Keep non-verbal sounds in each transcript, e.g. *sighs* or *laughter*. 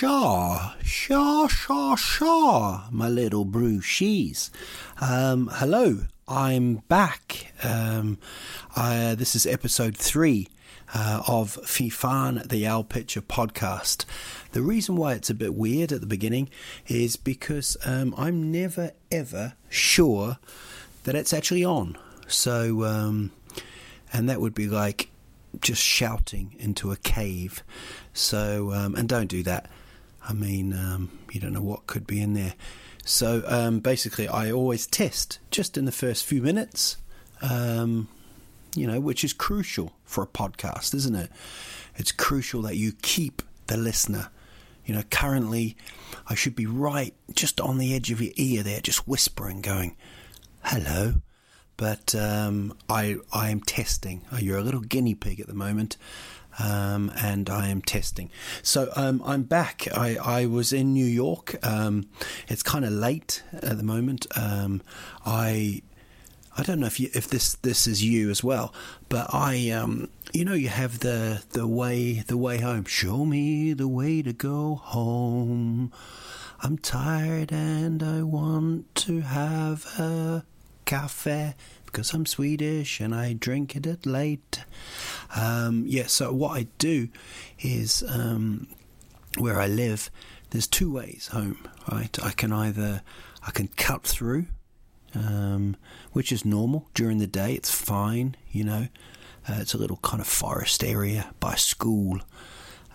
Shaw, Shaw, Shaw, Shaw, my little Bruchies. Um, hello, I'm back. Um, I, this is episode three uh, of Fifan, the Al Pitcher podcast. The reason why it's a bit weird at the beginning is because um, I'm never ever sure that it's actually on. So, um, and that would be like just shouting into a cave. So, um, and don't do that. I mean, um, you don't know what could be in there. So um, basically, I always test just in the first few minutes, um, you know, which is crucial for a podcast, isn't it? It's crucial that you keep the listener. You know, currently, I should be right just on the edge of your ear there, just whispering, going, hello. But um, I, I am testing. You're a little guinea pig at the moment um, and I am testing. So um, I'm back. I, I was in New York. Um, it's kind of late at the moment. Um, I I don't know if you, if this this is you as well, but I um, you know you have the the way the way home. Show me the way to go home. I'm tired and I want to have a cafe because I'm Swedish and I drink it at late. Um, yeah, so what I do is um, where I live, there's two ways home, right? I can either I can cut through, um, which is normal during the day. It's fine, you know. Uh, it's a little kind of forest area by school,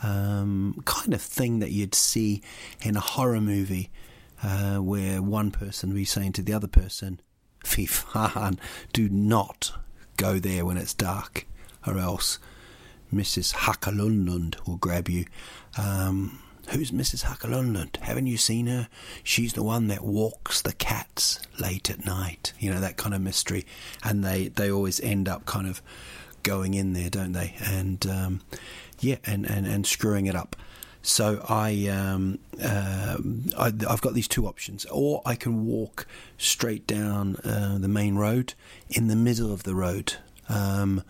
um, kind of thing that you'd see in a horror movie, uh, where one person would be saying to the other person, Fifan, do not go there when it's dark, or else Mrs. Hackalundlund will grab you. Um, who's Mrs. Hackalundlund? Haven't you seen her? She's the one that walks the cats late at night. You know, that kind of mystery. And they, they always end up kind of going in there, don't they? And um, yeah, and, and, and screwing it up. So I, um, uh, I have got these two options, or I can walk straight down uh, the main road in the middle of the road. Um,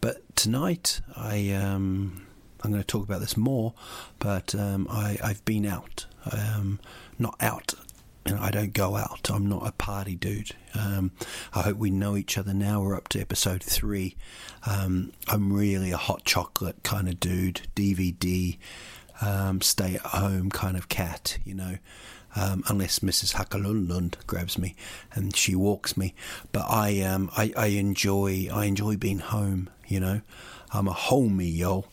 but tonight I um, I'm going to talk about this more, but um, I I've been out, um, not out. And I don't go out. I'm not a party dude. Um, I hope we know each other now. We're up to episode three. I'm really a hot chocolate kind of dude. DVD um, stay at home kind of cat, you know. Um, unless Mrs. Hackalundlund grabs me and she walks me, but I um I, I enjoy I enjoy being home, you know. I'm a homie, yo.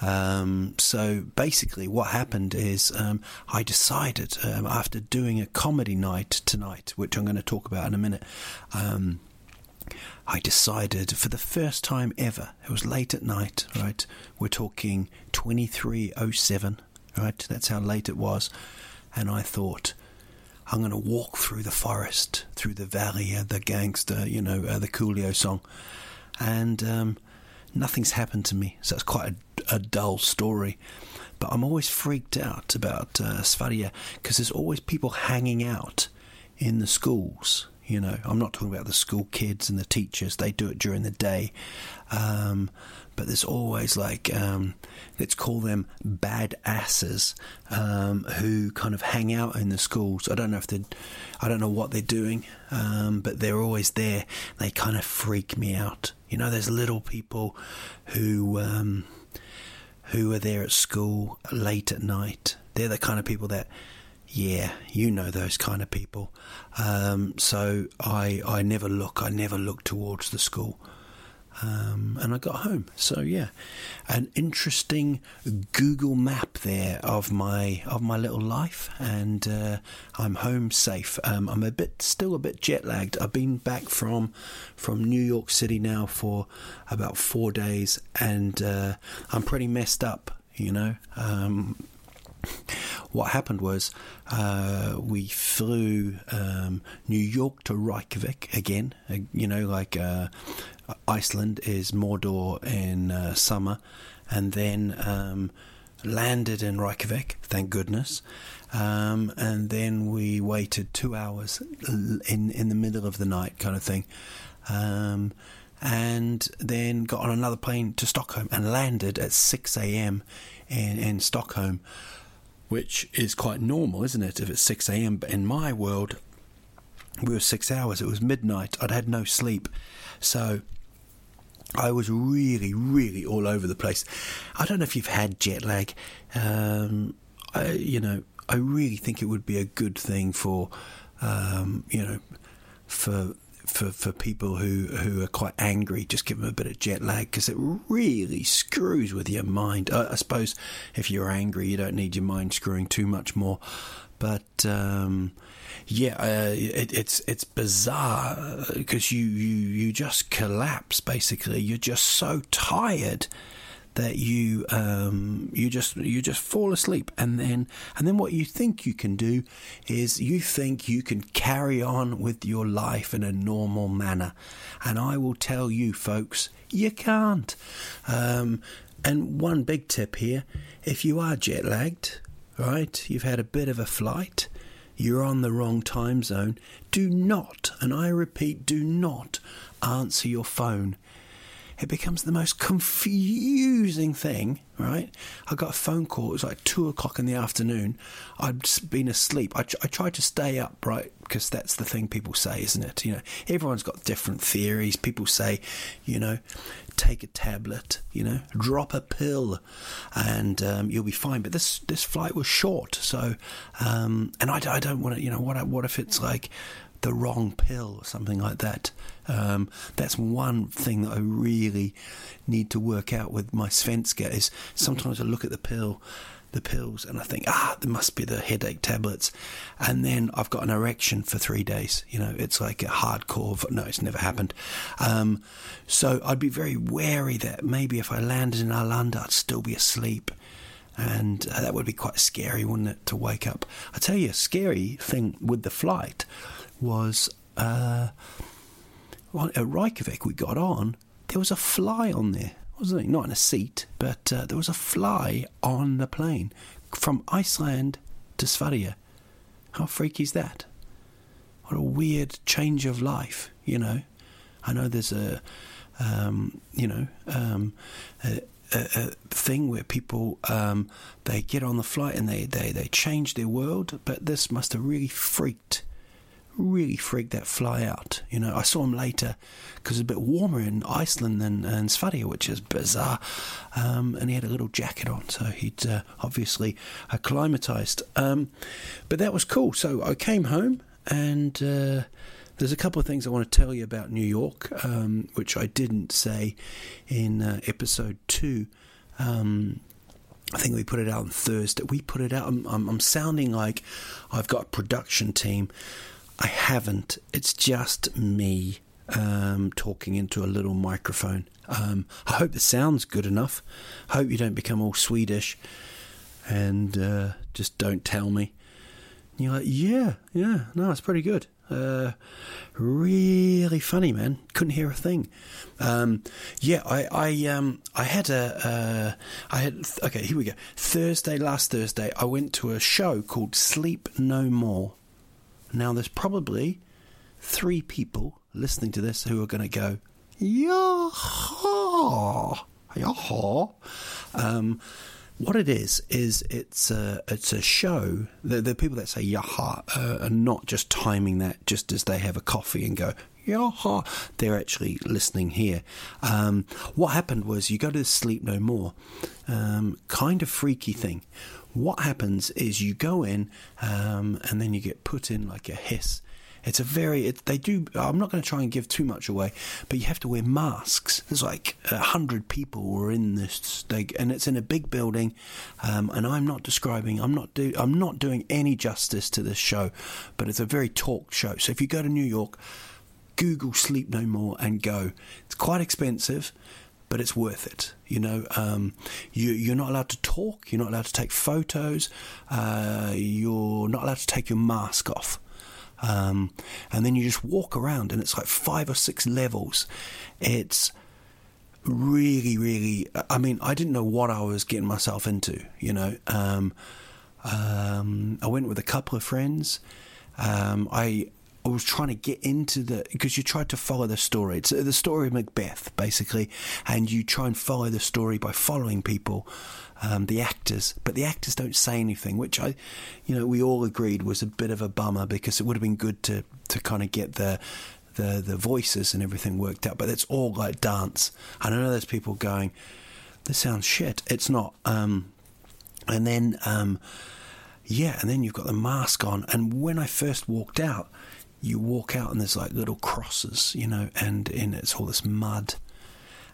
Um, so basically, what happened is um, I decided um, after doing a comedy night tonight, which I'm going to talk about in a minute. I decided for the first time ever, it was late at night, right? We're talking 2307, right? That's how late it was. And I thought, I'm going to walk through the forest, through the valley, uh, the gangster, you know, uh, the Coolio song. And um, nothing's happened to me. So it's quite a, a dull story. But I'm always freaked out about uh, because there's always people hanging out in the schools you know, I'm not talking about the school kids and the teachers; they do it during the day. Um, but there's always like um, let's call them bad asses um, who kind of hang out in the schools. I don't know if they, I don't know what they're doing, um, but they're always there. They kind of freak me out. You know, there's little people who um, who are there at school late at night. They're the kind of people that yeah, you know those kind of people. Um, so I I never look I never look towards the school. Um, and I got home. So yeah, an interesting Google map there of my of my little life, and uh, I'm home safe. Um, I'm a bit still a bit jet lagged. I've been back from from New York City now for about four days, and uh, I'm pretty messed up. You know. Um, what happened was uh, we flew um, New York to Reykjavik again. Uh, you know, like uh, Iceland is Mordor in uh, summer, and then um, landed in Reykjavik. Thank goodness. Um, and then we waited two hours in in the middle of the night, kind of thing. Um, and then got on another plane to Stockholm and landed at 6 a.m. in, in Stockholm, which is quite normal, isn't it, if it's 6 a.m. But in my world, we were six hours. It was midnight. I'd had no sleep. So I was really, really all over the place. I don't know if you've had jet lag. Um, I, you know, I really think it would be a good thing for, um, you know, for for for people who who are quite angry. Just give them a bit of jet lag because it really screws with your mind. I, I, suppose if you're angry, you don't need your mind screwing too much more. But um, yeah, uh, it, it's it's bizarre because you, you you just collapse. Basically, you're just so tired that you um, you just you just fall asleep, and then and then what you think you can do is you think you can carry on with your life in a normal manner, and I will tell you, folks, you can't. Um, and one big tip here: if you are jet lagged, right, you've had a bit of a flight you're on the wrong time zone, do not, and I repeat, do not answer your phone. It becomes the most confusing thing, right? I got a phone call. It was like two o'clock in the afternoon. I'd been asleep. I, I tried to stay up, right? Because that's the thing people say, isn't it? You know, everyone's got different theories. People say, you know, take a tablet, you know, drop a pill, and um, you'll be fine. But this this flight was short, so um, and I, I don't want to, you know, what what if it's like the wrong pill or something like that? Um, that's one thing that I really need to work out with my Svenska. Is sometimes I look at the pill the pills and I think, ah, there must be the headache tablets. And then I've got an erection for three days. You know, it's like a hardcore, no, it's never happened. Um, so I'd be very wary that maybe if I landed in Arlanda, I'd still be asleep. And uh, that would be quite scary, wouldn't it, to wake up? I tell you, a scary thing with the flight was uh, well, at Reykjavik, we got on, there was a fly on there wasn't it? Not in a seat, but uh, there was a fly on the plane from Iceland to Sverige. How freaky is that? What a weird change of life, you know. I know there's a, um, you know, um, a, a, a, thing where people um, they get on the flight and they, they, they change their world, but this must have really freaked really freaked that fly out. You know, I saw him later because it's a bit warmer in Iceland than in Sverige, which is bizarre. Um, and he had a little jacket on, so he'd uh, obviously acclimatized. Um, but that was cool. So I came home and. Uh, there's a couple of things I want to tell you about New York, um, which I didn't say in uh, episode two. Um, I think we put it out on Thursday. We put it out. I'm, I'm, I'm, sounding like I've got a production team I haven't. It's just me um, talking into a little microphone. Um, I hope the sound's good enough. Hope you don't become all Swedish and uh, just don't tell me. And you're like, yeah, yeah, no, it's pretty good. Uh, really funny, man. Couldn't hear a thing. Um, yeah, I, I, um, I had a, uh, I had. Okay, here we go. Thursday, last Thursday, I went to a show called Sleep No More. Now, there's probably three people listening to this who are going to go, yaha. Um, what it is is it's a it's a show. The, the people that say yaha uh, are not just timing that just as they have a coffee and go yaha. They're actually listening here. Um, what happened was you go to Sleep No More, um, kind of freaky thing what happens is you go in um, and then you get put in like a hiss. It's a very it, they do. I'm not going to try and give too much away, but you have to wear masks. There's like a hundred people were in this, they, and it's in a big building. Um, and I'm not describing. I'm not do. I'm not doing any justice to this show, but it's a very talk show. So if you go to New York, Google Sleep No More and go. It's quite expensive but it's worth it. You know, um, you, are not allowed to talk. You're not allowed to take photos. Uh, you're not allowed to take your mask off. Um, and then you just walk around, and it's like five or six levels. It's really, really. I mean, I didn't know what I was getting myself into. You know, um, um I went with a couple of friends. Um, I I was trying to get into the because you tried to follow the story. It's the story of Macbeth, basically, and you try and follow the story by following people, um, the actors, but the actors don't say anything, which I, you know, we all agreed was a bit of a bummer because it would have been good to to kind of get the the the voices and everything worked out. But it's all like dance, and I know there's people going, "This sounds shit." It's not. Um, and then. Um, yeah, and then you've got the mask on. And when I first walked out, you walk out and there's like little crosses, you know, and in it's all this mud.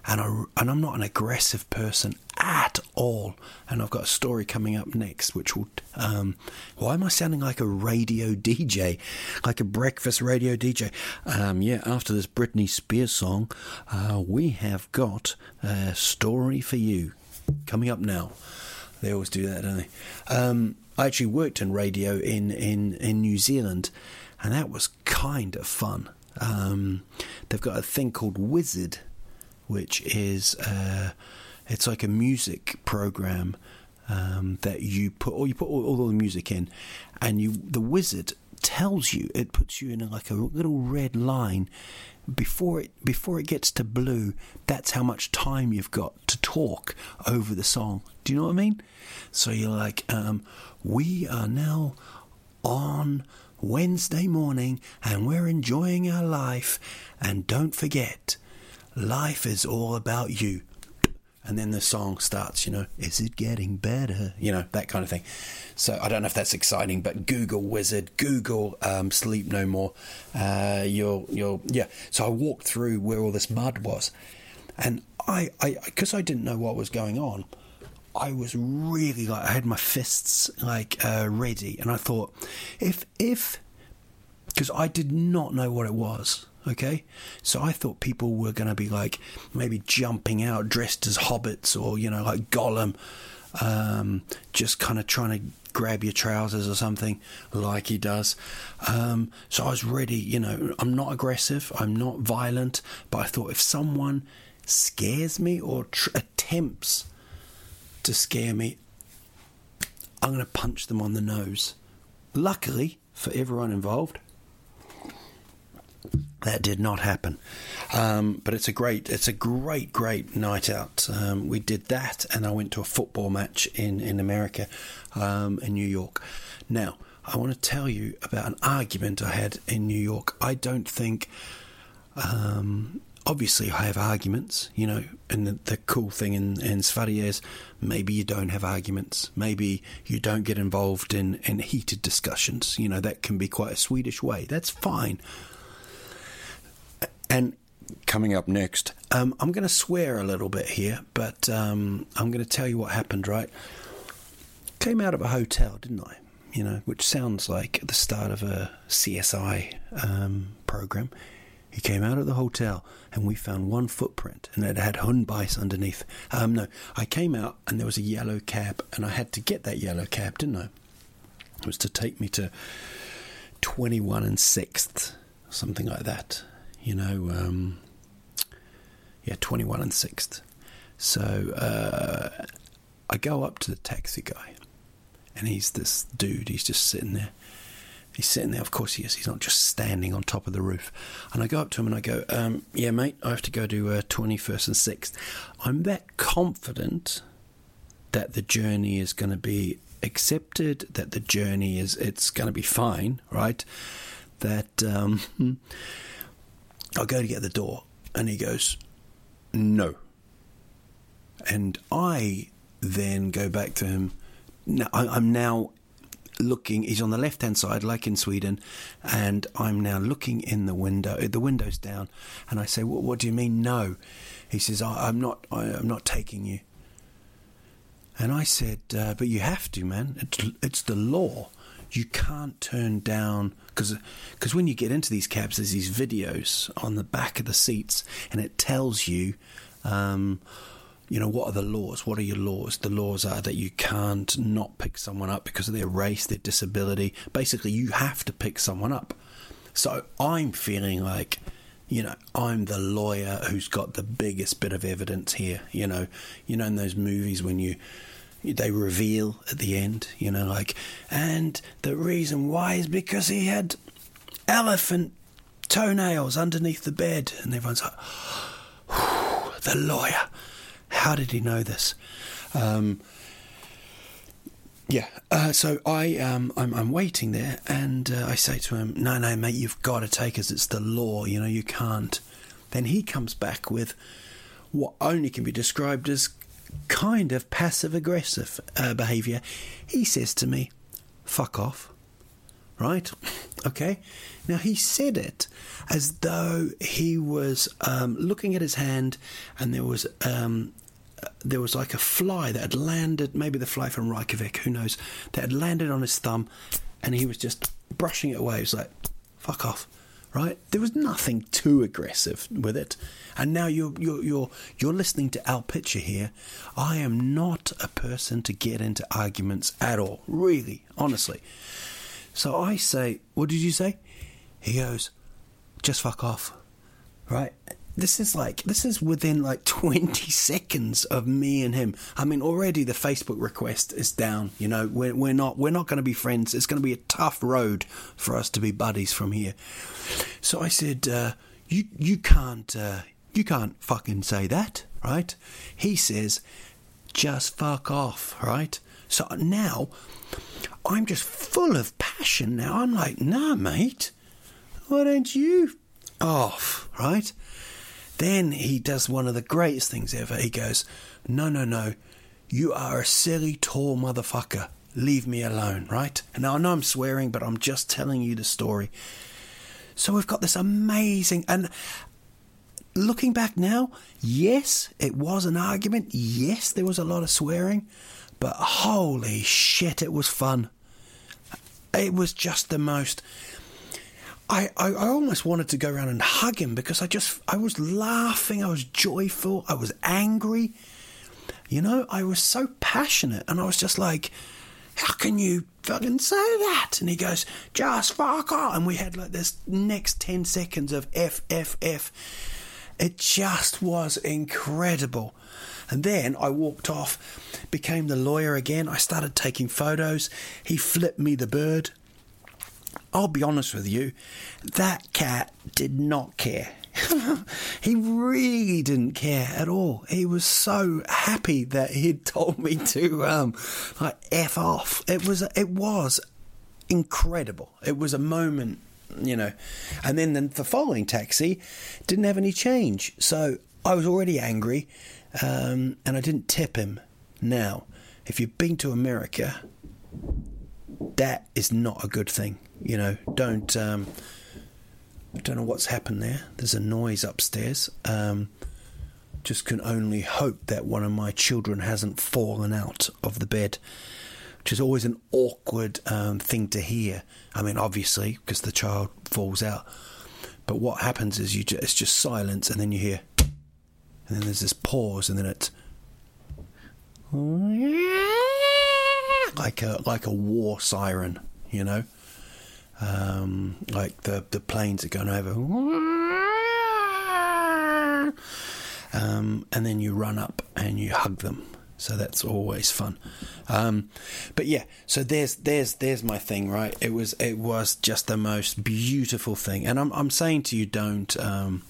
And I and I'm not an aggressive person at all. And I've got a story coming up next, which will. Um, why am I sounding like a radio DJ, like a breakfast radio DJ? Um, yeah, after this Britney Spears song, uh, we have got a story for you coming up now. They always do that, don't they? Um, I actually worked in radio in in in New Zealand and that was kind of fun. Um, they've got a thing called Wizard, which is uh, it's like a music program um, that you put or you put all, all, the music in, and you the wizard tells you it puts you in like a little red line before it before it gets to blue. That's how much time you've got to talk over the song. Do you know what I mean? So you're like, um, we are now on Wednesday morning and we're enjoying our life. And don't forget, life is all about you. And then the song starts, you know, is it getting better? You know, that kind of thing. So I don't know if that's exciting, but Google Wizard, Google um, Sleep No More. Uh, you'll, you'll, yeah. So I walked through where all this mud was. And I, I, because I didn't know what was going on, I was really like I had my fists like uh, ready, and I thought if if because I did not know what it was. Okay, so I thought people were going to be like maybe jumping out dressed as hobbits or you know like Gollum, um, just kind of trying to grab your trousers or something like he does. Um, so I was ready. You know, I'm not aggressive, I'm not violent, but I thought if someone scares me or tr- attempts to scare me, I'm going to punch them on the nose. Luckily for everyone involved, that did not happen. Um, but it's a great, it's a great, great night out. Um, we did that, and I went to a football match in in America, um, in New York. Now, I want to tell you about an argument I had in New York. I don't think um, obviously I have arguments, you know, and the, the cool thing in, in Sverige is maybe you don't have arguments. Maybe you don't get involved in, in heated discussions. You know, that can be quite a Swedish way. That's fine. And coming up next, um, I'm going to swear a little bit here, but um, I'm going to tell you what happened, right? Came out of a hotel, didn't I? You know, which sounds like the start of a CSI um, program. He came out of the hotel and we found one footprint and it had Hundbeiss underneath. Um, no, I came out and there was a yellow cab and I had to get that yellow cab, didn't I? It was to take me to 21 and 6th, something like that. You know, um, yeah, 21 and 6th. So uh, I go up to the taxi guy and he's this dude, he's just sitting there He's sitting there, of course he is. He's not just standing on top of the roof. And I go up to him and I go, um, Yeah, mate, I have to go to uh, 21st and 6th. I'm that confident that the journey is going to be accepted, that the journey is, it's going to be fine, right? That um, *laughs* I'll go to get the door. And he goes, No. And I then go back to him. No, I'm now looking. He's on the left hand side, like in Sweden, and I'm now looking in the window. The window's down, and I say, "What, what do you mean, no?" He says, I, "I'm not. I, am not taking you." And I said, uh, "But you have to, man. It's, it's the law. You can't turn down." Because because when you get into these cabs, there's these videos on the back of the seats, and it tells you um, you know, what are the laws? What are your laws? The laws are that you can't not pick someone up because of their race, their disability. Basically, you have to pick someone up. So I'm feeling like, you know, I'm the lawyer who's got the biggest bit of evidence here. You know, you know, in those movies when you they reveal at the end, you know, like, and the reason why is because he had elephant toenails underneath the bed, and everyone's like, *sighs* the lawyer. How did he know this? Um, yeah, uh, so I um, I'm, I'm waiting there, and uh, I say to him, "No, no, mate, you've got to take us. It's the law. You know, you can't." Then he comes back with what only can be described as kind of passive aggressive uh, behaviour. He says to me, "Fuck off." Right? *laughs* Okay. Now he said it as though he was um, looking at his hand, and there was um, there was like a fly that had landed, maybe the fly from Reykjavik, who knows, that had landed on his thumb, and he was just brushing it away. He was like, "Fuck off." Right? There was nothing too aggressive with it. And now you're you're you're you're listening to Al Pitcher here. I am not a person to get into arguments at all. Really, honestly. So I say, what did you say? He goes, just fuck off. Right? This is like this is within like *laughs* 20 seconds of me and him. I mean already the facebook request is down you know? We're, we're not we're not going to be friends. It's going to be a tough road for us to be buddies from here. So i said uh, you you can't uh, you can't fucking say that right? He says just fuck off right? So now i'm just full of passion now. I'm like nah mate. Why don't you off right then he does one of the greatest things ever. He goes, No, no, no. You are a silly, tall motherfucker. Leave me alone, right? And now I know I'm swearing, but I'm just telling you the story. So we've got this amazing. And looking back now, yes, it was an argument. Yes, there was a lot of swearing. But holy shit, it was fun. It was just the most I, I, I, almost wanted to go around and hug him because I just I was laughing, I was joyful, I was angry. You know, I was so passionate and I was just like, How can you fucking say that? And he goes, Just fuck off and we had like this next ten seconds of F F F. It just was incredible. And then I walked off, became the lawyer again. I started taking photos. He flipped me the bird I'll be honest with you, that cat did not care. *laughs* he really didn't care at all. He was so happy that he'd *laughs* told me to um, like f off. It was it was incredible. It was a moment, you know. And then the, the following taxi didn't have any change, so I was already angry, um, and I didn't tip him. Now, if you've been to America, that is not a good thing. You know, don't. Um, I don't know what's happened there. There's a noise upstairs. Um, just can only hope that one of my children hasn't fallen out of the bed, which is always an awkward um, thing to hear. I mean, obviously, because the child falls out. But what happens is you just, it's just silence, and then you hear, and then there's this pause, and then it's like a like a war siren, you know, um, like the the planes are going over, um, and then you run up and you hug them. So that's always fun. Um, but yeah, so there's there's there's my thing, right? It was it was just the most beautiful thing, and I'm I'm saying to you, don't um,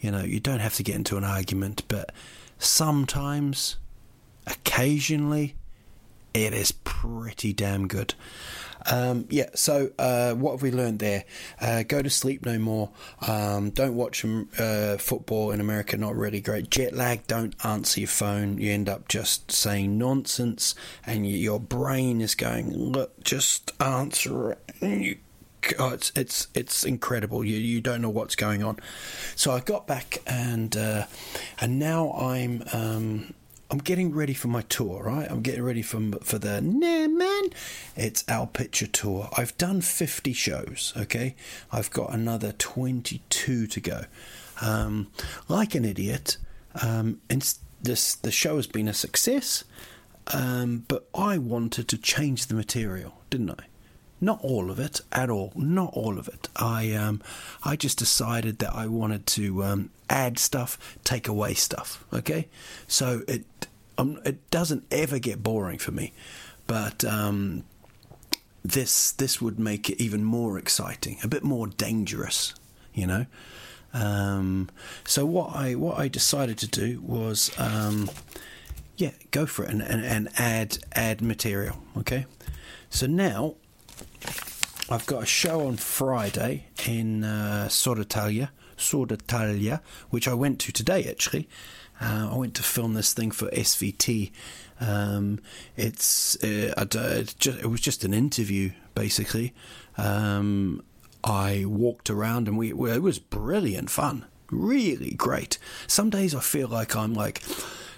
you know, you don't have to get into an argument, but sometimes, occasionally, it is pretty damn good. Um, yeah, so uh, what have we learned there? Uh, go to sleep no more. Um, don't watch uh, football in America, not really great. Jet lag, don't answer your phone. You end up just saying nonsense, and you, your brain is going, look, just answer it. You, oh, it's, it's, it's incredible. You, you don't know what's going on. So I got back, and, uh, and now I'm. Um, I'm getting ready for my tour, right? I'm getting ready for for the nah man. It's Al Pitcher tour. I've done 50 shows. Okay, I've got another 22 to go. Um, like an idiot, um, this the show has been a success, um, but I wanted to change the material, didn't I? Not all of it at all. Not all of it. I um, I just decided that I wanted to um, add stuff, take away stuff. Okay, so it um, it doesn't ever get boring for me, but um, this this would make it even more exciting, a bit more dangerous. You know. Um, so what I what I decided to do was um, yeah go for it and, and, and add add material. Okay. So now I've got a show on Friday in uh, Södertälje, which I went to today actually. Uh, I went to film this thing for SVT. Um, it's uh, it, just, it was just an interview basically. Um, I walked around and we it was brilliant fun, really great. Some days I feel like I'm like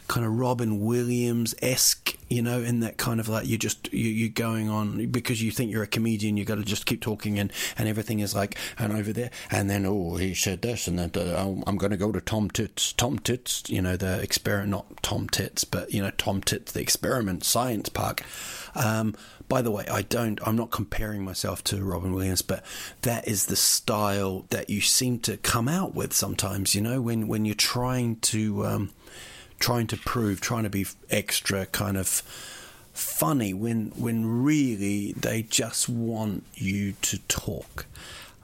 kind of Robin Williams esque, you know, in that kind of like you're just you, you're going on because you think you're a comedian, you got to just keep talking and and everything is like and over there and then oh he said this and then uh, I'm going to go to Tom Tits, Tom Tits, you know the experiment, not Tom Tits, but you know Tom Tits, the experiment science park. Um, by the way, I don't. I'm not comparing myself to Robin Williams, but that is the style that you seem to come out with sometimes. You know, when when you're trying to um, trying to prove, trying to be extra kind of funny when when really they just want you to talk.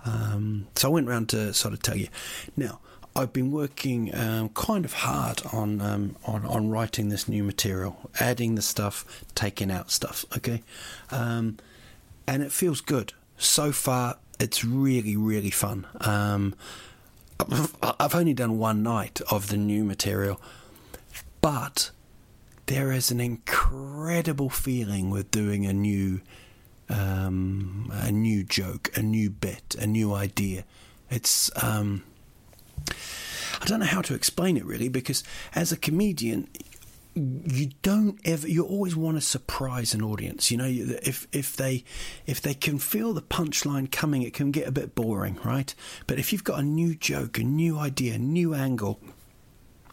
Um, so I went around to sort of tell you. Now I've been working um, kind of hard on, um, on on writing this new material, adding the stuff, taking out stuff. Okay, um, and it feels good so far. It's really really fun. Um, I've only done one night of the new material but there is an incredible feeling with doing a new um, a new joke, a new bit, a new idea. It's um, I don't know how to explain it really because as a comedian you don't ever you always want to surprise an audience you know if if they if they can feel the punchline coming it can get a bit boring right but if you've got a new joke a new idea a new angle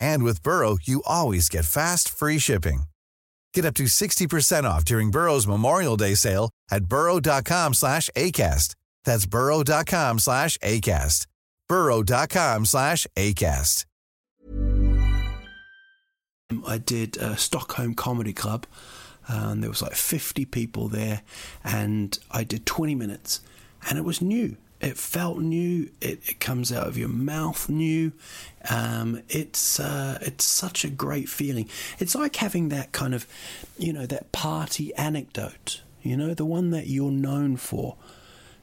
And with Burrow, you always get fast, free shipping. Get up to 60% off during Burrow's Memorial Day sale at burrow.com slash ACAST. That's burrow.com slash ACAST. burrow.com slash ACAST. I did a Stockholm Comedy Club. and there was like 50 people there. And I did 20 minutes. And it was new it felt new. It, it, comes out of your mouth new. Um, it's uh, it's such a great feeling. It's like having that kind of, you know, that party anecdote. You know, the one that you're known for,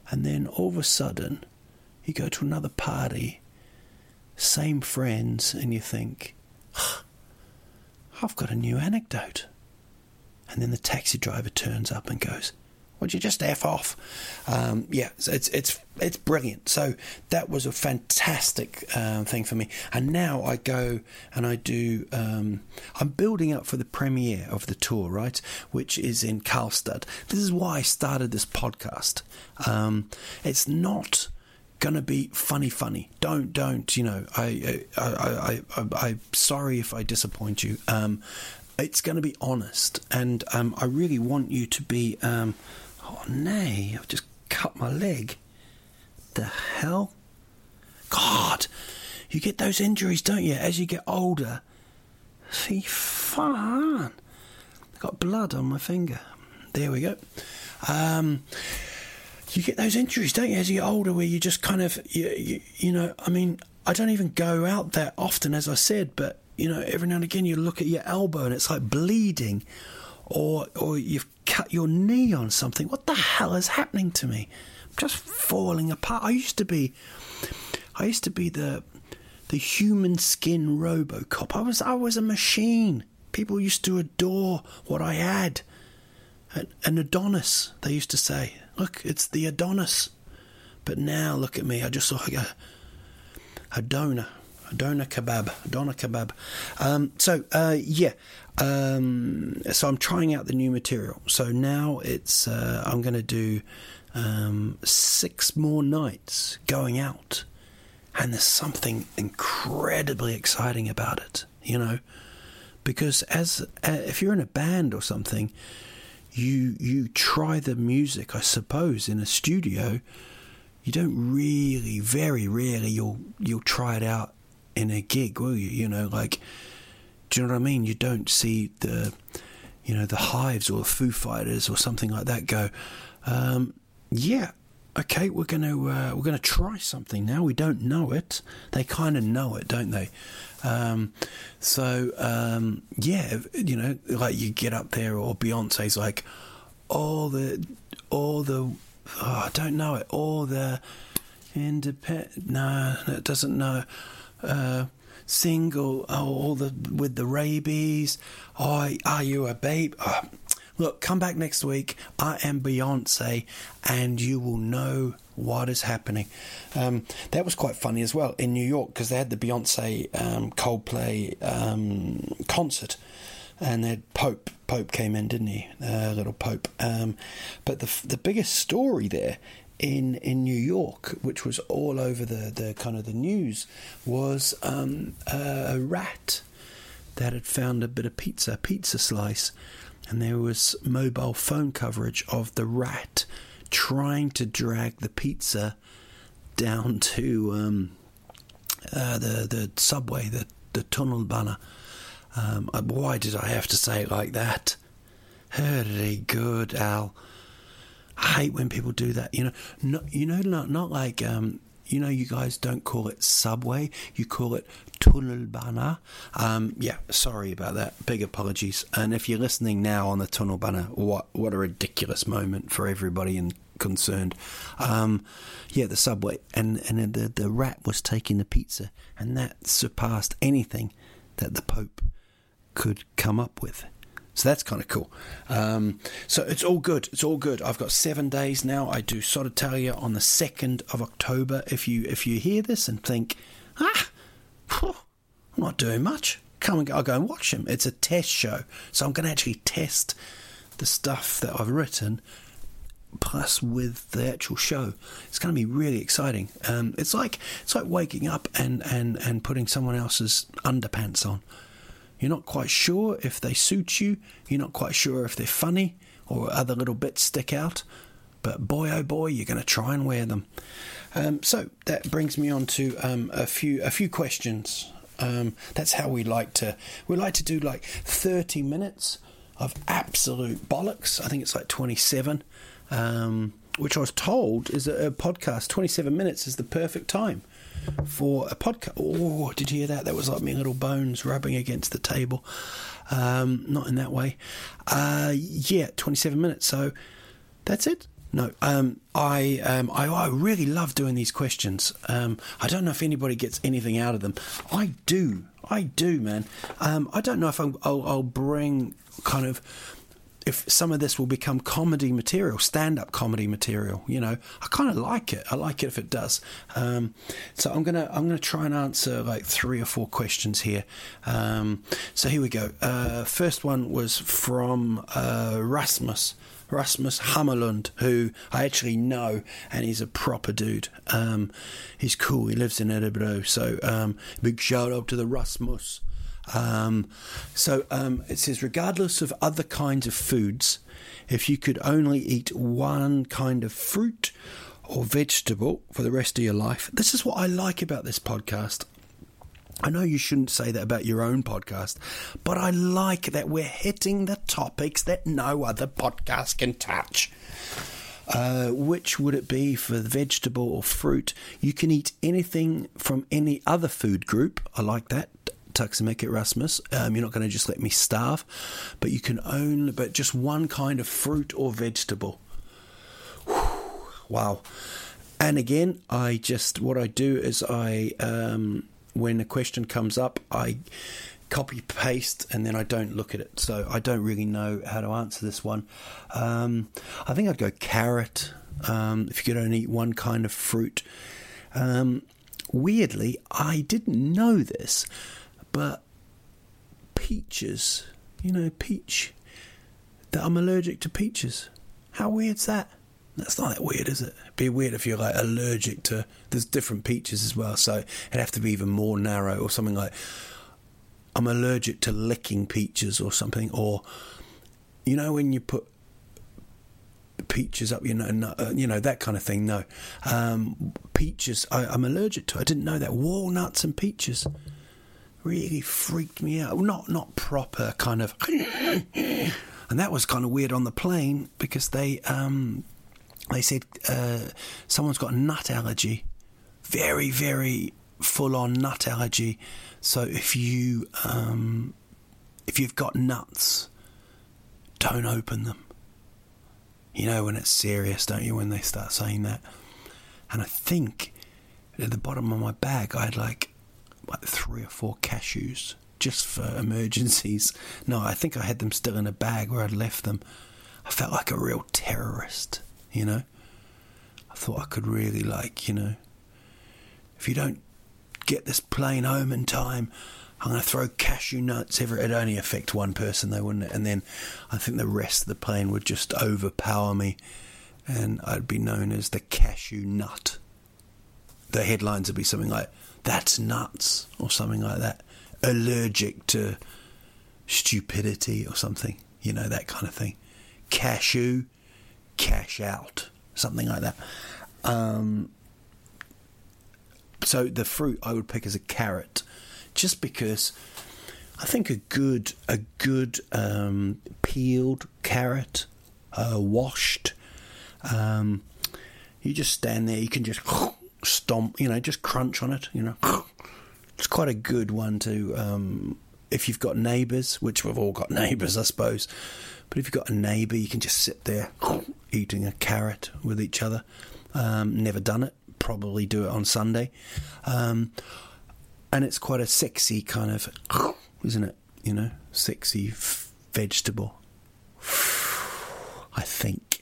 and then all of a sudden, you go to another party, same friends, and you think, I've got a new anecdote. And then the taxi driver turns up and goes, Would you just f off? Um, yeah, it's it's it's brilliant. So that was a fantastic um, thing for me. And now I go and I do. Um, I'm building up for the premiere of the tour, right, which is in Karlstad. This is why I started this podcast. Um, it's not gonna be funny funny don't don't you know i i i, I, I am sorry if i disappoint you um it's gonna be honest and um i really want you to be um oh nay i've just cut my leg. The hell? God you get those injuries don't you as you get older? See fun got blood on my finger. There we go. Um you get those injuries, don't you, as you get older, where you just kind of, you, you, you, know, I mean, I don't even go out that often, as I said, but, you know, every now and again you look at your elbow and it's like bleeding, or, or you've cut your knee on something. What the hell is happening to me? I'm just falling apart. I used to be, I used to be the, the human skin RoboCop. I was, I was a machine. People used to adore what I had. An Adonis, they used to say. Look, it's the Adonis. But now look at me. I just saw like a, a donor. A doner kebab, a doner kebab. Um, so uh, yeah, um, so I'm trying out the new material. So now it's uh, I'm going to do um, six more nights going out, and there's something incredibly exciting about it. You know, because as uh, if you're in a band or something, you you try the music, I suppose, in a studio. You don't really, very rarely, you'll you'll try it out in a gig, will you? You know, like, you know what I mean? You don't see the, you know, the Hives or the Foo Fighters or something like that go. Um, yeah, okay, we're going to uh, we're going to try something now. We don't know it. They kind of know it, don't they? Um, so um, yeah, you know, like you get up there, or Beyonce's like all the all the oh, I don't know it all the independent. No, it doesn't know. Uh, single, oh, all the with the rabies. Oh, are you a babe? Oh, look, come back next week. I am Beyonce, and you will know what is happening. Um, that was quite funny as well in New York because they had the Beyonce um, Coldplay um, concert, and then Pope Pope came in, didn't he? Uh, little Pope. Um, but the the biggest story there in in New York, which was all over the, the kind of the news, was um, a rat that had found a bit of pizza, pizza slice, and there was mobile phone coverage of the rat trying to drag the pizza down to um, uh, the the subway, the the tunnelbana. Um, uh, why did I have to say it like that? Very good, Al. Hate when people do that. You know, not, you know, not not like um, you know, you guys don't call it subway, you call it tunnelbana. Um, yeah, sorry about that. Big apologies. And if you're listening now on the tunnelbana, what what a ridiculous moment for everybody and concerned. Um, yeah, the subway and and the the rat was taking the pizza, and that surpassed anything that the Pope could come up with. So that's kind of cool. Um, so it's all good. It's all good. I've got seven days now. I do Södertälje on the second of October. If you if you hear this and think, ah, I'm not doing much, come and go, I'll go and watch him. It's a test show, so I'm going to actually test the stuff that I've written plus with the actual show. It's going to be really exciting. Um, it's like it's like waking up and, and, and putting someone else's underpants on. You're not quite sure if they suit you. You're not quite sure if they're funny or other little bits stick out. But boy, oh boy, you're going to try and wear them. Um, so that brings me on to um, a few a few questions. Um, that's how we like to we like to do like 30 minutes of absolute bollocks. I think it's like 27, um, which I was told is a, a podcast. 27 minutes is the perfect time for a podcast. Oh, did you hear that? That was like my little bones rubbing against the table. Um, not in that way. Uh, yeah, 27 minutes. So that's it. No, um, I, um, I, I really love doing these questions. Um, I don't know if anybody gets anything out of them. I do, I do, man. Um, I don't know if i will I'll bring kind of if some of this will become comedy material, stand up comedy material. You know, I kind of like it. I like it if it does. Um, so I'm gonna I'm gonna try and answer like three or four questions here. Um, so here we go. Uh, first one was from uh, Rasmus. Rasmus Hammerlund, who I actually know, and he's a proper dude. Um, he's cool. He lives in Edinburgh, so um, big shout out to the Rasmus. Um, so um, it says, regardless of other kinds of foods, if you could only eat one kind of fruit or vegetable for the rest of your life, this is what I like about this podcast. I know you shouldn't say that about your own podcast, but I like that we're hitting the topics that no other podcast can touch. Uh, which would it be for vegetable or fruit? You can eat anything from any other food group. I like that. Tuxamic Erasmus. Um, you're not going to just let me starve, but you can own but just one kind of fruit or vegetable. Whew, wow. And again, I just what I do is I um, when a question comes up, I copy paste and then I don't look at it. So I don't really know how to answer this one. Um, I think I'd go carrot. Um, if you could only eat one kind of fruit. Um, weirdly, I didn't know this, but peaches, you know, peach, that I'm allergic to peaches. How weird's that? That's not that weird, is it? It'd be weird if you're like allergic to. There's different peaches as well, so it'd have to be even more narrow or something like. I'm allergic to licking peaches or something, or you know when you put peaches up, you know, uh, you know that kind of thing. No, um, peaches. I, I'm allergic to. I didn't know that walnuts and peaches really freaked me out. Not not proper kind of, *laughs* and that was kind of weird on the plane because they um, they said uh, someone's got a nut allergy, very very full on nut allergy. So if you um, if you've got nuts, don't open them. You know when it's serious, don't you? When they start saying that, and I think at the bottom of my bag I had like like three or four cashews just for emergencies. No, I think I had them still in a bag where I'd left them. I felt like a real terrorist, you know. I thought I could really like, you know, if you don't get this plane home in time, I'm going to throw cashew nuts everywhere. It'd only affect one person though, wouldn't it? And then I think the rest of the plane would just overpower me, and I'd be known as the cashew nut. The headlines would be something like that's nuts, or something like that. Allergic to stupidity or something, you know, that kind of thing. Cashew, cash out, something like that. Um, so the fruit I would pick is a carrot, just because I think a good a good um, peeled carrot, uh, washed. Um, you just stand there. You can just stomp, you know, just crunch on it, you know. It's quite a good one to, um, if you've got neighbours, which we've all got *laughs* neighbours, I suppose. But if you've got a neighbour, you can just sit there *laughs* eating a carrot with each other. Um, never done it. Probably do it on Sunday. Um, and it's quite a sexy kind of, *laughs* isn't it? You know, sexy f- vegetable. *sighs* I think.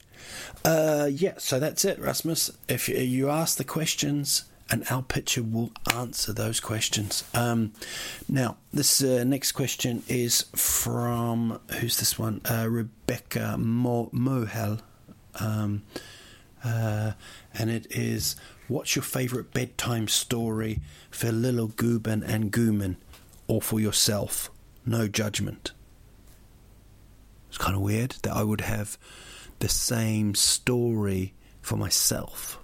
Uh, yeah, so that's it, Rasmus. If you ask the questions, and Al Pitcher will answer those questions. Um, now, this uh, next question is from who's this one? Uh, Rebecca Mo- Mohel. Um, uh, and it is What's your favourite bedtime story for little Gooban and Gooman, or for yourself? No judgment. It's kind of weird that I would have the same story for myself.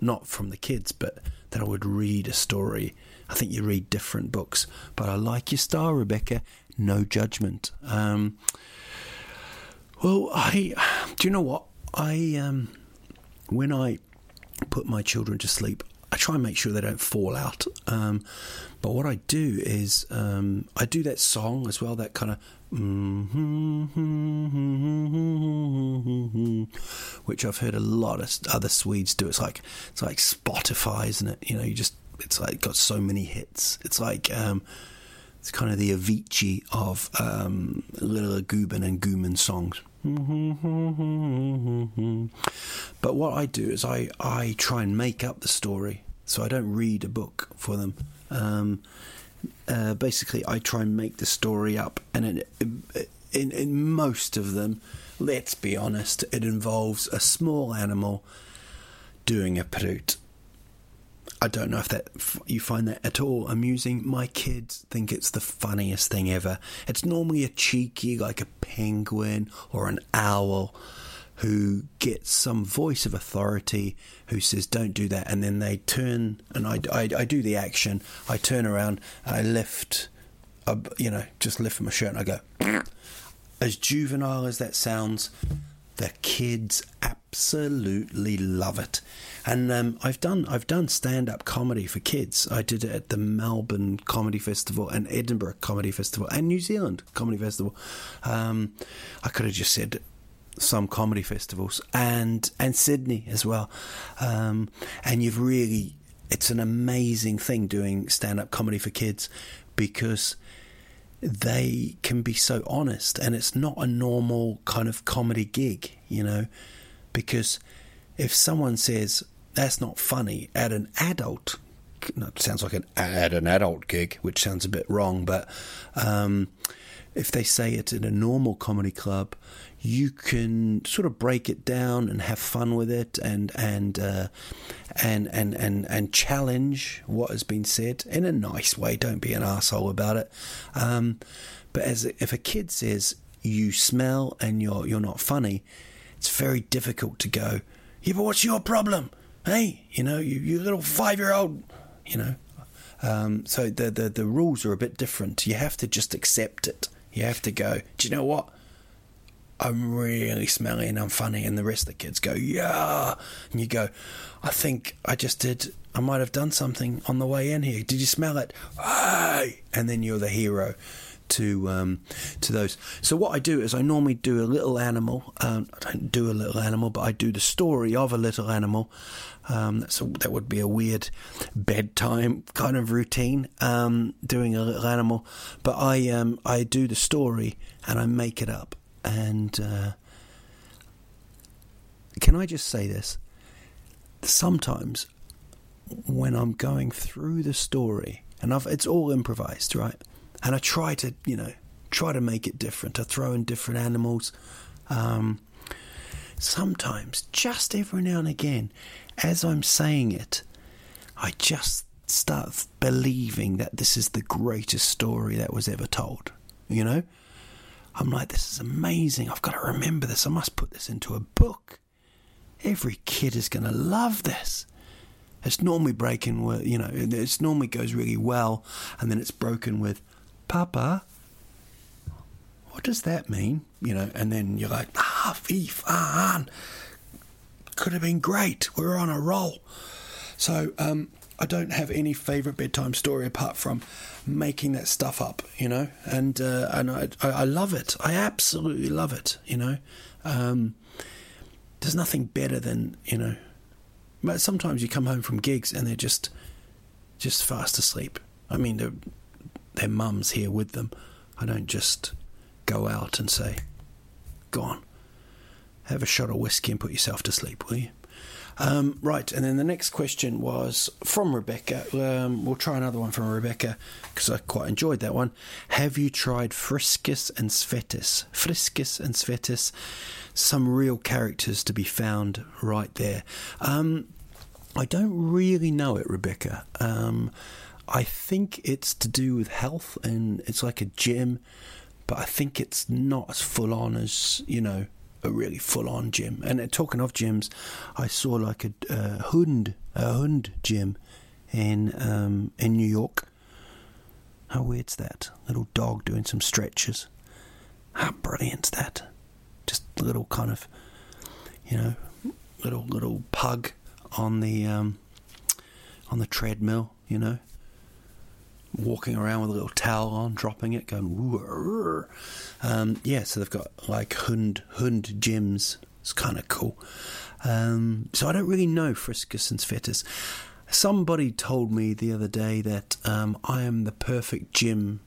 Not from the kids, but that I would read a story. I think you read different books, but I like your style, Rebecca. No judgment. Um, well, I do you know what I um, when I put my children to sleep, I try and make sure they don't fall out. Um, but what I do is um, I do that song as well, that kind of which I've heard a lot of other Swedes do. It's like it's like Spotify, isn't it? You know, you just it's like got so many hits. It's like um, it's kind of the Avicii of um, Little Gooben and Gooman songs. *laughs* but what I do is I, I try and make up the story, so I don't read a book for them. Um, uh, basically, I try and make the story up, and in, in, most of them, let's be honest, it involves a small animal doing a proot. I don't know if that you find that at all amusing. My kids think it's the funniest thing ever. It's normally a cheeky, like a penguin or an owl, who gets some voice of authority who says, "Don't do that," and then they turn and I, I, I do the action. I turn around, I lift, you know, just lift my shirt, and I go. *clears throat* As juvenile as that sounds, the kids absolutely love it. And um, I've done I've done stand up comedy for kids. I did it at the Melbourne Comedy Festival and Edinburgh Comedy Festival and New Zealand Comedy Festival. Um, I could have just said some comedy festivals and and Sydney as well. Um, and you've really it's an amazing thing doing stand up comedy for kids because they can be so honest and it's not a normal kind of comedy gig, you know, because if someone says that's not funny at an adult no, sounds like an at an adult gig, which sounds a bit wrong, but um, if they say it in a normal comedy club, you can sort of break it down and have fun with it and and uh, and and and and challenge what has been said in a nice way. Don't be an asshole about it. Um, but as if a kid says you smell and you're you're not funny, it's very difficult to go. Yeah, but what's your problem? Hey, you know, you you little five year old, you know. Um, so the, the the rules are a bit different. You have to just accept it. You have to go. Do you know what? I'm really smelly and I'm funny, and the rest of the kids go, yeah. And you go, I think I just did, I might have done something on the way in here. Did you smell it? Hey! And then you're the hero to um, to those. So what I do is I normally do a little animal. Um, I don't do a little animal, but I do the story of a little animal. Um, that's a, that would be a weird bedtime kind of routine, um, doing a little animal. But I um, I do the story and I make it up and uh, can I just say this? Sometimes when I'm going through the story, and I've, it's all improvised, right? And I try to, you know, try to make it different. I throw in different animals. Um, sometimes, just every now and again, as I'm saying it, I just start believing that this is the greatest story that was ever told. You know? I'm like, this is amazing. I've got to remember this. I must put this into a book. Every kid is going to love this. It's normally breaking with, you know, it normally goes really well, and then it's broken with, Papa, what does that mean? You know, and then you're like, ah, fee, fan. Could have been great. We're on a roll. So, um, I don't have any favourite bedtime story apart from making that stuff up, you know, and uh, and I, I love it. I absolutely love it, you know. Um, there's nothing better than you know. But sometimes you come home from gigs and they're just just fast asleep. I mean, their their mum's here with them. I don't just go out and say, "Go on, have a shot of whiskey and put yourself to sleep, will you?" Um, right, and then the next question was from Rebecca. Um, we'll try another one from Rebecca because I quite enjoyed that one. Have you tried Friskis and Svettis? Friskis and Svettis, some real characters to be found right there. Um, I don't really know it, Rebecca. Um, I think it's to do with health and it's like a gym, but I think it's not as full on as, you know, a really full on gym. And uh, talking of gyms, I saw like a, Hund a Hund gym in um, in New York. How weird's that? Little dog doing some stretches. How brilliant's that? Just a little kind of, you know, little little pug on the um, on the treadmill. You know, walking around with a little towel on, dropping it, going. Um, yeah, so they've got like Hund Hund gyms. It's kind of cool. Um, so I don't really know Friskis and Svettis. Somebody told me the other day that um, I am the perfect gym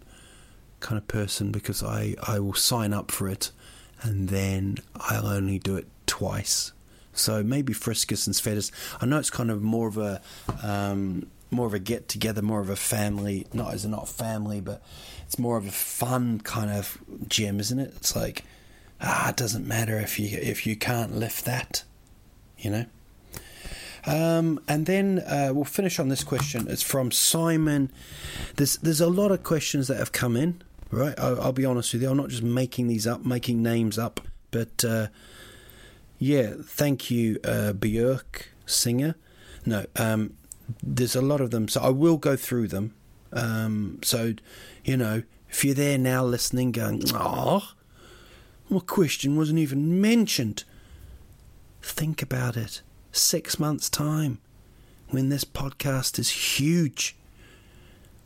kind of person because I, I will sign up for it and then I'll only do it twice. So maybe Friskis and Svettis. I know it's kind of more of a um, more of a get together, more of a family. Not as a not family, but it's more of a fun kind of gym, isn't it? It's like ah, it doesn't matter if you if you can't lift that, you know. Um, and then uh, we'll finish on this question. It's from Simon. There's there's a lot of questions that have come in. Right, I'll, I'll be honest with you. I'm not just making these up, making names up, but uh, yeah, thank you, uh, Björk singer. No, um, there's a lot of them, so I will go through them. Um, so, you know, if you're there now listening, going, oh, my question wasn't even mentioned. Think about it. Six months' time, when this podcast is huge,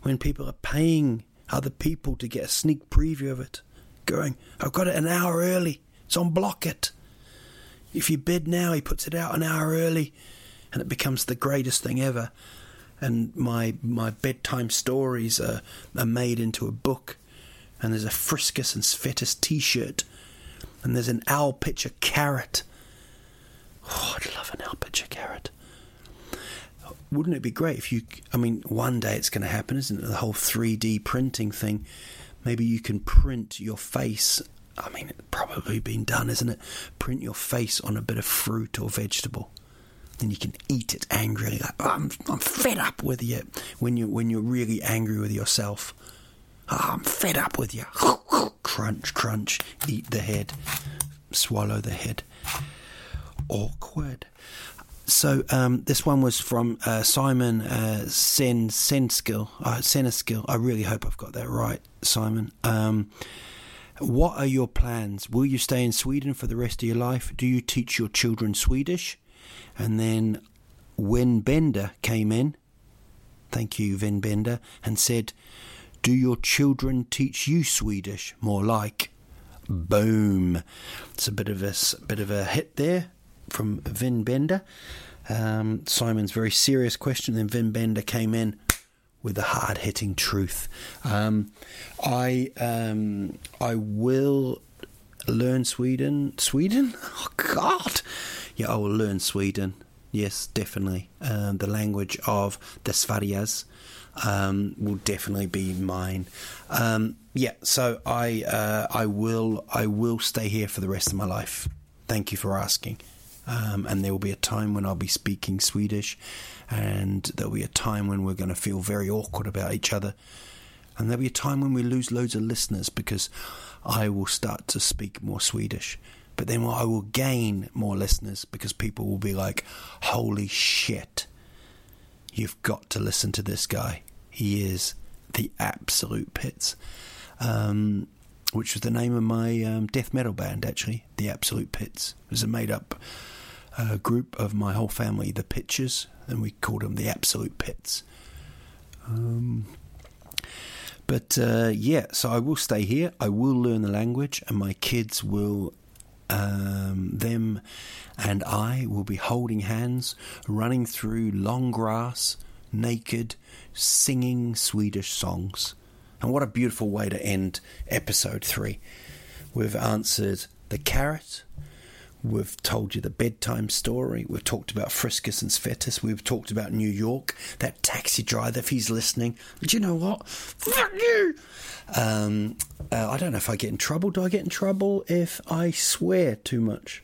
when people are paying other people to get a sneak preview of it, going, I've got it an hour early, it's on Blocket. If you bid now, he puts it out an hour early, and it becomes the greatest thing ever. And my my bedtime stories are, are made into a book, and there's a Friskis and Svettis T-shirt, and there's an Al Pitcher carrot. Oh, I'd love an Al Pitcher carrot. Wouldn't it be great if you? I mean, one day it's going to happen, isn't it? The whole 3D printing thing. Maybe you can print your face I mean, it's probably been done, isn't it? Print your face on a bit of fruit or vegetable. Then you can eat it angrily. Like, oh, I'm, I'm fed up with you. When you when you're really angry with yourself. Oh, I'm fed up with you. *laughs* crunch, crunch. Eat the head. Swallow the head. Awkward. So um, this one was from uh, Simon uh, Sen Senskill. Uh. I really hope I've got that right, Simon. Um, what are your plans? Will you stay in Sweden for the rest of your life? Do you teach your children Swedish? And then when Bender came in, thank you, Vin Bender, and said, Do your children teach you Swedish? More like, boom. It's a bit of a bit of a hit there from Vin Bender. Um, Simon's very serious question. Then Vin Bender came in with the hard hitting truth. Um, I um, I will learn Sweden. Sweden? *laughs* Oh God! Yeah, I will learn Sweden. Yes, definitely. Um, the language of the Sveriges um, will definitely be mine. Um, yeah, so I uh, I will I will stay here for the rest of my life. Thank you for asking. Um, and there will be a time when I'll be speaking Swedish, and there'll be a time when we're going to feel very awkward about each other, and there'll be a time when we lose loads of listeners because I will start to speak more Swedish. But then I will gain more listeners because people will be like, holy shit, you've got to listen to this guy. He is the absolute pits. Um, which was the name of my um, death metal band, actually, The Absolute Pits. It was a made up uh, group of my whole family, the Pitchers, and we called them the Absolute Pits. Um, but uh, yeah, so I will stay here. I will learn the language, and my kids will, um, them and I will be holding hands, running through long grass, naked, singing Swedish songs. And what a beautiful way to end episode three. We've answered the carrot, We've told you the bedtime story. We've talked about Friskis and Svettis. We've talked about New York. That taxi driver, if he's listening, do you know what? Fuck you! Um, uh, I don't know if I get in trouble. Do I get in trouble if I swear too much?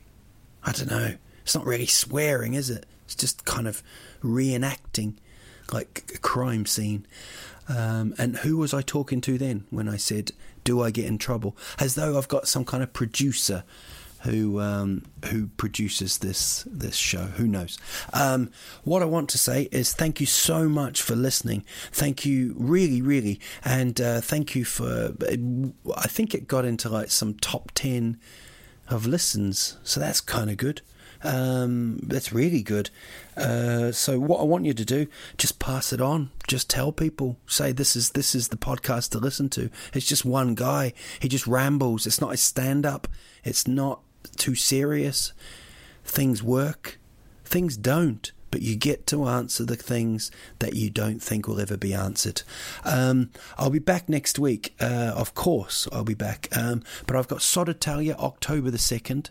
I don't know. It's not really swearing, is it? It's just kind of reenacting like a crime scene. Um, and who was I talking to then when I said, Do I get in trouble? As though I've got some kind of producer who um, who produces this this show. Who knows? Um, what I want to say is thank you so much for listening. Thank you, really, really, and uh, thank you for. I think it got into like some top ten of listens, so that's kind of good. Um, that's really good. Uh, so what I want you to do, just pass it on. Just tell people. Say this is this is the podcast to listen to. It's just one guy. He just rambles. It's not a stand up. It's not too serious. Things work, things don't. but you get to answer the things that you don't think will ever be answered. Um, I'll be back next week, uh, of course, I'll be back. Um, but I've got Södertälje October the 2nd.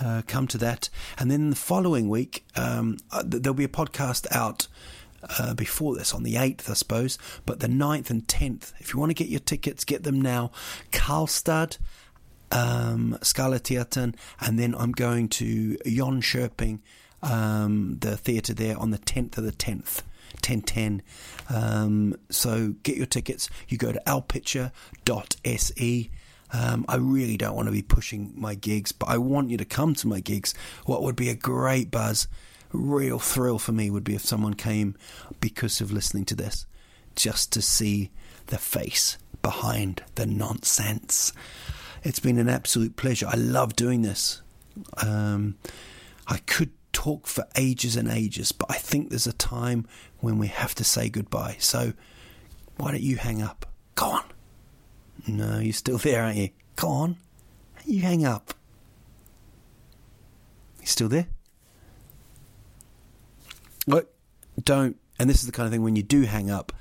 Uh, come to that. And then the following week, um, uh, there'll be a podcast out. Uh, before this on the 8th, I suppose, but the 9th and 10th. If you want to get your tickets, get them now. Karlstad, um, Skala and then I'm going to Jönköping um, the theatre there on the 10th of the 10th. 1010. Um, so get your tickets. You go to alpitcher.se. Um, I really don't want to be pushing my gigs, but I want you to come to my gigs. What would be a great buzz, real thrill for me would be if someone came because of listening to this, just to see the face behind the nonsense. It's been an absolute pleasure. I love doing this. Um, I could talk for ages and ages, but I think there's a time when we have to say goodbye. So why don't you hang up? Go on. No, you're still *laughs* there, aren't you? Go on. You hang up. You still there? What? Don't. And this is the kind of thing when you do hang up,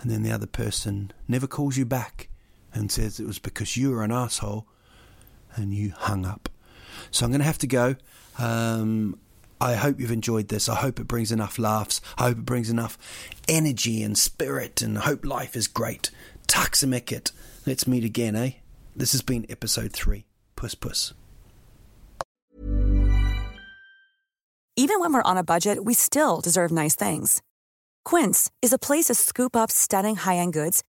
and then the other person never calls you back and says it was because you were an asshole and you hung up. So I'm going to have to go. Um, I hope you've enjoyed this. I hope it brings enough laughs. I hope it brings enough energy and spirit, and I hope life is great. Tack Let's meet again, eh? This has been episode three. Puss puss. Even when we're on a budget, we still deserve nice things. Quince is a place to scoop up stunning high end goods